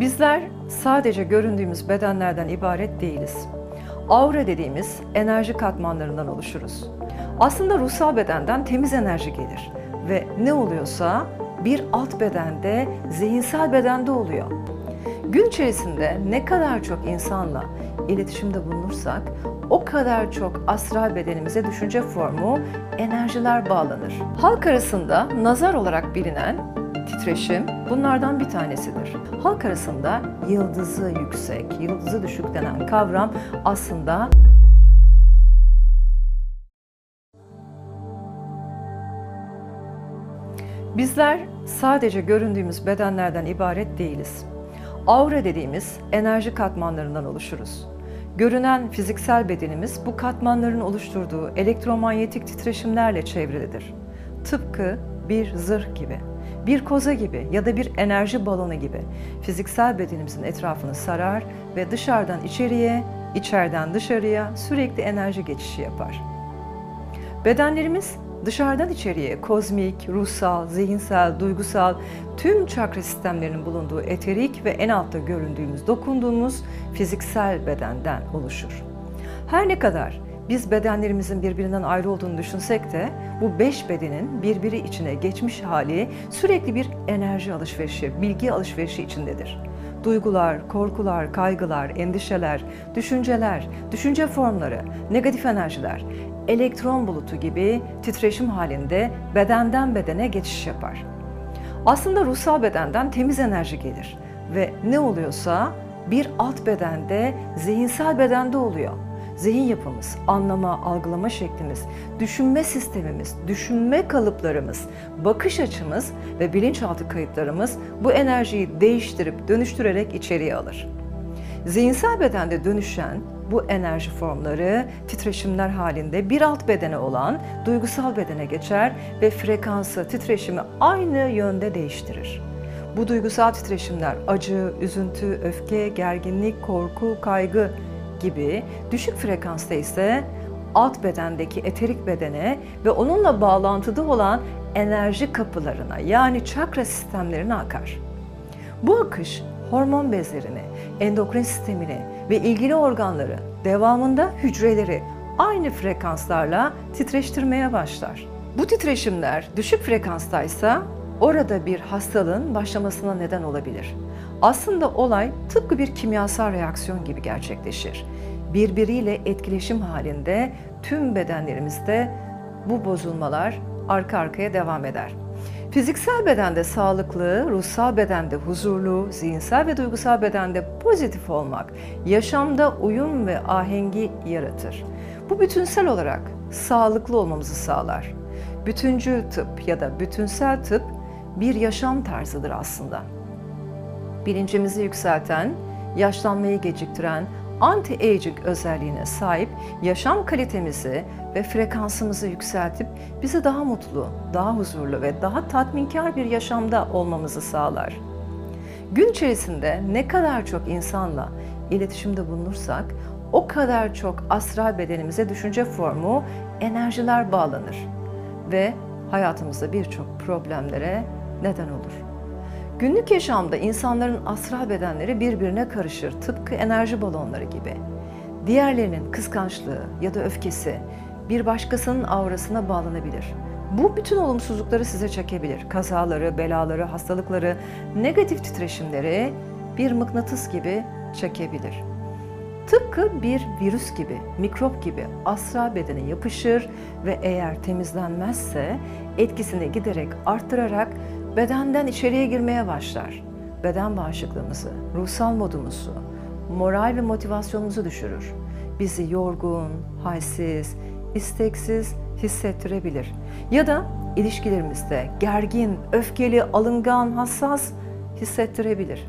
Bizler sadece göründüğümüz bedenlerden ibaret değiliz. Aura dediğimiz enerji katmanlarından oluşuruz. Aslında ruhsal bedenden temiz enerji gelir ve ne oluyorsa bir alt bedende, zihinsel bedende oluyor. Gün içerisinde ne kadar çok insanla iletişimde bulunursak o kadar çok astral bedenimize düşünce formu, enerjiler bağlanır. Halk arasında nazar olarak bilinen titreşim bunlardan bir tanesidir. Halk arasında yıldızı yüksek, yıldızı düşük denen kavram aslında Bizler sadece göründüğümüz bedenlerden ibaret değiliz. Aura dediğimiz enerji katmanlarından oluşuruz. Görünen fiziksel bedenimiz bu katmanların oluşturduğu elektromanyetik titreşimlerle çevrilidir. Tıpkı bir zırh gibi, bir koza gibi ya da bir enerji balonu gibi fiziksel bedenimizin etrafını sarar ve dışarıdan içeriye, içeriden dışarıya sürekli enerji geçişi yapar. Bedenlerimiz dışarıdan içeriye kozmik, ruhsal, zihinsel, duygusal tüm çakra sistemlerinin bulunduğu eterik ve en altta göründüğümüz, dokunduğumuz fiziksel bedenden oluşur. Her ne kadar biz bedenlerimizin birbirinden ayrı olduğunu düşünsek de bu beş bedenin birbiri içine geçmiş hali sürekli bir enerji alışverişi, bilgi alışverişi içindedir. Duygular, korkular, kaygılar, endişeler, düşünceler, düşünce formları, negatif enerjiler, elektron bulutu gibi titreşim halinde bedenden bedene geçiş yapar. Aslında ruhsal bedenden temiz enerji gelir ve ne oluyorsa bir alt bedende, zihinsel bedende oluyor. Zihin yapımız, anlama, algılama şeklimiz, düşünme sistemimiz, düşünme kalıplarımız, bakış açımız ve bilinçaltı kayıtlarımız bu enerjiyi değiştirip dönüştürerek içeriye alır. Zihinsel bedende dönüşen bu enerji formları titreşimler halinde bir alt bedene olan duygusal bedene geçer ve frekansı, titreşimi aynı yönde değiştirir. Bu duygusal titreşimler acı, üzüntü, öfke, gerginlik, korku, kaygı gibi düşük frekansta ise alt bedendeki eterik bedene ve onunla bağlantıda olan enerji kapılarına yani çakra sistemlerine akar. Bu akış hormon bezlerini, endokrin sistemini ve ilgili organları, devamında hücreleri aynı frekanslarla titreştirmeye başlar. Bu titreşimler düşük frekanstaysa orada bir hastalığın başlamasına neden olabilir. Aslında olay tıpkı bir kimyasal reaksiyon gibi gerçekleşir. Birbiriyle etkileşim halinde tüm bedenlerimizde bu bozulmalar arka arkaya devam eder. Fiziksel bedende sağlıklı, ruhsal bedende huzurlu, zihinsel ve duygusal bedende pozitif olmak, yaşamda uyum ve ahengi yaratır. Bu bütünsel olarak sağlıklı olmamızı sağlar. Bütüncül tıp ya da bütünsel tıp bir yaşam tarzıdır aslında. Bilincimizi yükselten, yaşlanmayı geciktiren, anti-aging özelliğine sahip yaşam kalitemizi ve frekansımızı yükseltip bizi daha mutlu, daha huzurlu ve daha tatminkar bir yaşamda olmamızı sağlar. Gün içerisinde ne kadar çok insanla iletişimde bulunursak o kadar çok astral bedenimize düşünce formu, enerjiler bağlanır ve hayatımızda birçok problemlere neden olur. Günlük yaşamda insanların astral bedenleri birbirine karışır, tıpkı enerji balonları gibi. Diğerlerinin kıskançlığı ya da öfkesi bir başkasının aurasına bağlanabilir. Bu bütün olumsuzlukları size çekebilir. Kazaları, belaları, hastalıkları, negatif titreşimleri bir mıknatıs gibi çekebilir. Tıpkı bir virüs gibi, mikrop gibi astral bedene yapışır ve eğer temizlenmezse etkisini giderek arttırarak bedenden içeriye girmeye başlar. Beden bağışıklığımızı, ruhsal modumuzu, moral ve motivasyonumuzu düşürür. Bizi yorgun, halsiz, isteksiz hissettirebilir. Ya da ilişkilerimizde gergin, öfkeli, alıngan, hassas hissettirebilir.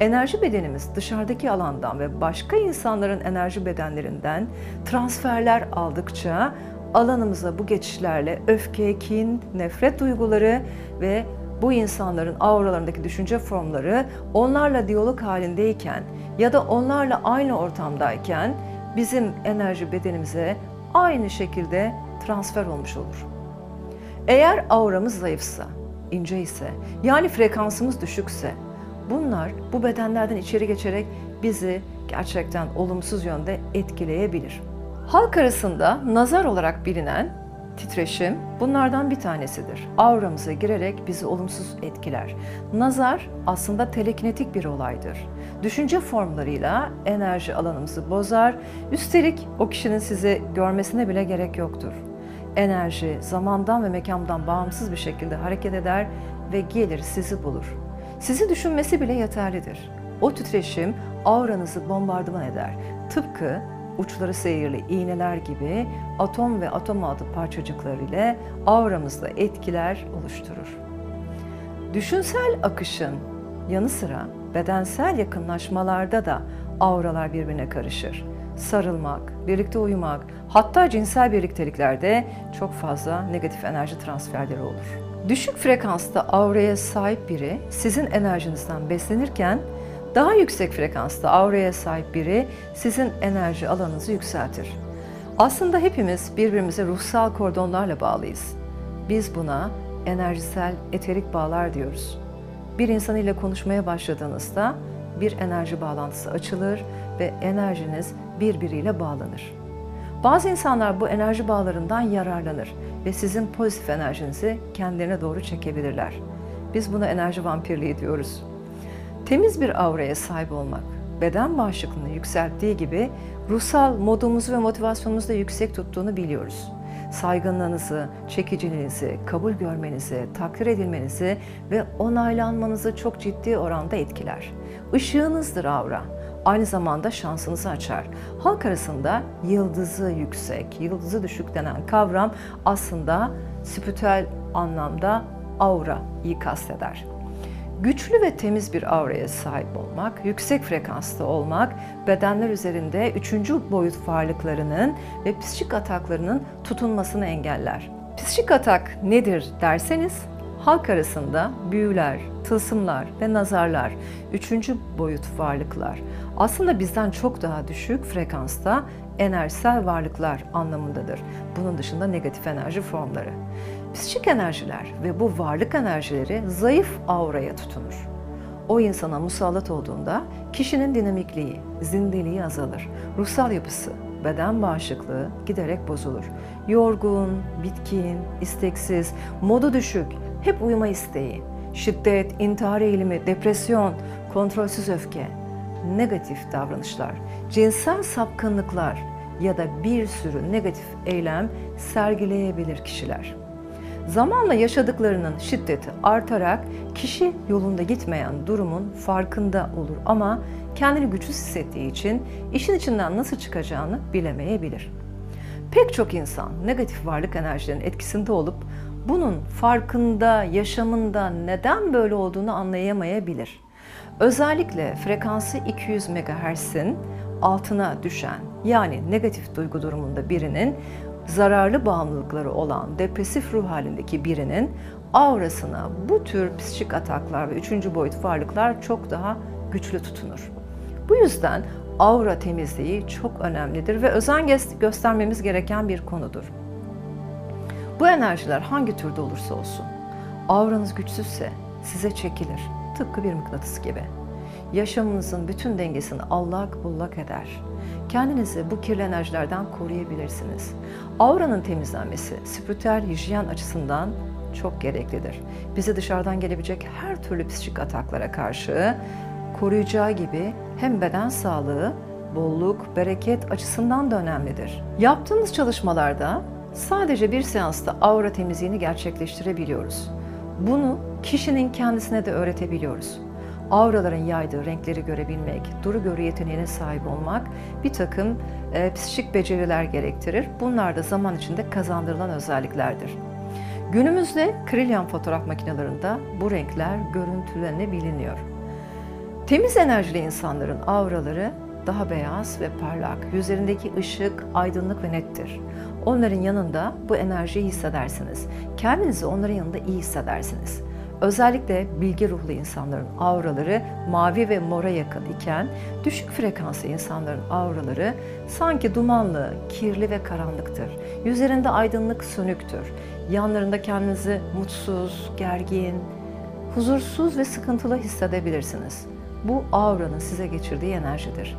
Enerji bedenimiz dışarıdaki alandan ve başka insanların enerji bedenlerinden transferler aldıkça alanımıza bu geçişlerle öfke, kin, nefret duyguları ve bu insanların auralarındaki düşünce formları onlarla diyalog halindeyken ya da onlarla aynı ortamdayken bizim enerji bedenimize aynı şekilde transfer olmuş olur. Eğer auramız zayıfsa, ince ise, yani frekansımız düşükse, Bunlar bu bedenlerden içeri geçerek bizi gerçekten olumsuz yönde etkileyebilir. Halk arasında nazar olarak bilinen titreşim bunlardan bir tanesidir. Auramıza girerek bizi olumsuz etkiler. Nazar aslında telekinetik bir olaydır. Düşünce formlarıyla enerji alanımızı bozar. Üstelik o kişinin sizi görmesine bile gerek yoktur. Enerji zamandan ve mekandan bağımsız bir şekilde hareket eder ve gelir sizi bulur. Sizi düşünmesi bile yeterlidir. O titreşim auranızı bombardıman eder. Tıpkı uçları seyirli iğneler gibi atom ve atom altı parçacıkları ile auramızda etkiler oluşturur. Düşünsel akışın yanı sıra bedensel yakınlaşmalarda da auralar birbirine karışır. Sarılmak, birlikte uyumak, hatta cinsel birlikteliklerde çok fazla negatif enerji transferleri olur. Düşük frekansta auraya sahip biri sizin enerjinizden beslenirken daha yüksek frekansta auraya sahip biri sizin enerji alanınızı yükseltir. Aslında hepimiz birbirimize ruhsal kordonlarla bağlıyız. Biz buna enerjisel eterik bağlar diyoruz. Bir insan ile konuşmaya başladığınızda bir enerji bağlantısı açılır ve enerjiniz birbiriyle bağlanır. Bazı insanlar bu enerji bağlarından yararlanır ve sizin pozitif enerjinizi kendilerine doğru çekebilirler. Biz buna enerji vampirliği diyoruz. Temiz bir auraya sahip olmak, beden bağışıklığını yükselttiği gibi ruhsal modumuzu ve motivasyonumuzu da yüksek tuttuğunu biliyoruz. Saygınlığınızı, çekiciliğinizi, kabul görmenizi, takdir edilmenizi ve onaylanmanızı çok ciddi oranda etkiler. Işığınızdır aura. Aynı zamanda şansınızı açar. Halk arasında yıldızı yüksek, yıldızı düşük denen kavram aslında spiritüel anlamda aura iyi kasteder. Güçlü ve temiz bir auraya sahip olmak, yüksek frekansta olmak, bedenler üzerinde üçüncü boyut varlıklarının ve psikik ataklarının tutunmasını engeller. Psikik atak nedir derseniz, halk arasında büyüler, tılsımlar ve nazarlar, üçüncü boyut varlıklar aslında bizden çok daha düşük frekansta enerjisel varlıklar anlamındadır. Bunun dışında negatif enerji formları. Psikik enerjiler ve bu varlık enerjileri zayıf auraya tutunur. O insana musallat olduğunda kişinin dinamikliği, zindeliği azalır. Ruhsal yapısı, beden bağışıklığı giderek bozulur. Yorgun, bitkin, isteksiz, modu düşük, hep uyuma isteği, şiddet, intihar eğilimi, depresyon, kontrolsüz öfke, negatif davranışlar, cinsel sapkınlıklar ya da bir sürü negatif eylem sergileyebilir kişiler. Zamanla yaşadıklarının şiddeti artarak kişi yolunda gitmeyen durumun farkında olur ama kendini güçsüz hissettiği için işin içinden nasıl çıkacağını bilemeyebilir. Pek çok insan negatif varlık enerjilerinin etkisinde olup bunun farkında, yaşamında neden böyle olduğunu anlayamayabilir. Özellikle frekansı 200 MHz'in altına düşen yani negatif duygu durumunda birinin zararlı bağımlılıkları olan depresif ruh halindeki birinin aurasına bu tür psikik ataklar ve üçüncü boyut varlıklar çok daha güçlü tutunur. Bu yüzden aura temizliği çok önemlidir ve özen göstermemiz gereken bir konudur. Bu enerjiler hangi türde olursa olsun, auranız güçsüzse size çekilir. Tıpkı bir mıknatıs gibi. Yaşamınızın bütün dengesini allak bullak eder. Kendinizi bu kirli enerjilerden koruyabilirsiniz. Auranın temizlenmesi spiritüel hijyen açısından çok gereklidir. Bize dışarıdan gelebilecek her türlü psikik ataklara karşı koruyacağı gibi hem beden sağlığı, bolluk, bereket açısından da önemlidir. Yaptığımız çalışmalarda sadece bir seansta aura temizliğini gerçekleştirebiliyoruz. Bunu kişinin kendisine de öğretebiliyoruz. Auraların yaydığı renkleri görebilmek, duru görü yeteneğine sahip olmak bir takım e, psikik beceriler gerektirir. Bunlar da zaman içinde kazandırılan özelliklerdir. Günümüzde Krillian fotoğraf makinelerinde bu renkler görüntülenebiliniyor. Temiz enerjili insanların auraları daha beyaz ve parlak, yüzlerindeki ışık aydınlık ve nettir. Onların yanında bu enerjiyi hissedersiniz. Kendinizi onların yanında iyi hissedersiniz. Özellikle bilgi ruhlu insanların auraları mavi ve mora yakın iken düşük frekanslı insanların auraları sanki dumanlı, kirli ve karanlıktır. Yüzlerinde aydınlık sönüktür. Yanlarında kendinizi mutsuz, gergin, huzursuz ve sıkıntılı hissedebilirsiniz. Bu auranın size geçirdiği enerjidir.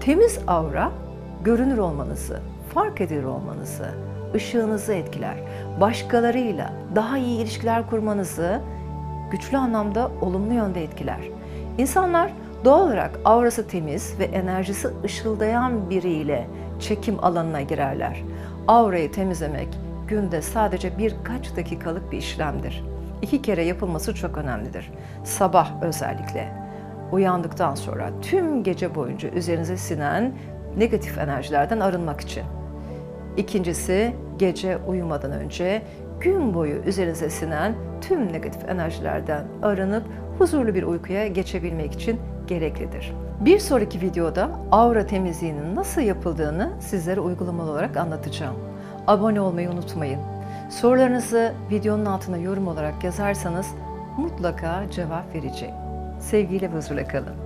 Temiz aura görünür olmanızı, fark edilir olmanızı, ışığınızı etkiler. Başkalarıyla daha iyi ilişkiler kurmanızı güçlü anlamda olumlu yönde etkiler. İnsanlar doğal olarak aurası temiz ve enerjisi ışıldayan biriyle çekim alanına girerler. Aurayı temizlemek günde sadece birkaç dakikalık bir işlemdir. İki kere yapılması çok önemlidir. Sabah özellikle uyandıktan sonra tüm gece boyunca üzerinize sinen negatif enerjilerden arınmak için. İkincisi gece uyumadan önce gün boyu üzerinize sinen tüm negatif enerjilerden arınıp huzurlu bir uykuya geçebilmek için gereklidir. Bir sonraki videoda aura temizliğinin nasıl yapıldığını sizlere uygulamalı olarak anlatacağım. Abone olmayı unutmayın. Sorularınızı videonun altına yorum olarak yazarsanız mutlaka cevap vereceğim. Sevgiyle ve huzurla kalın.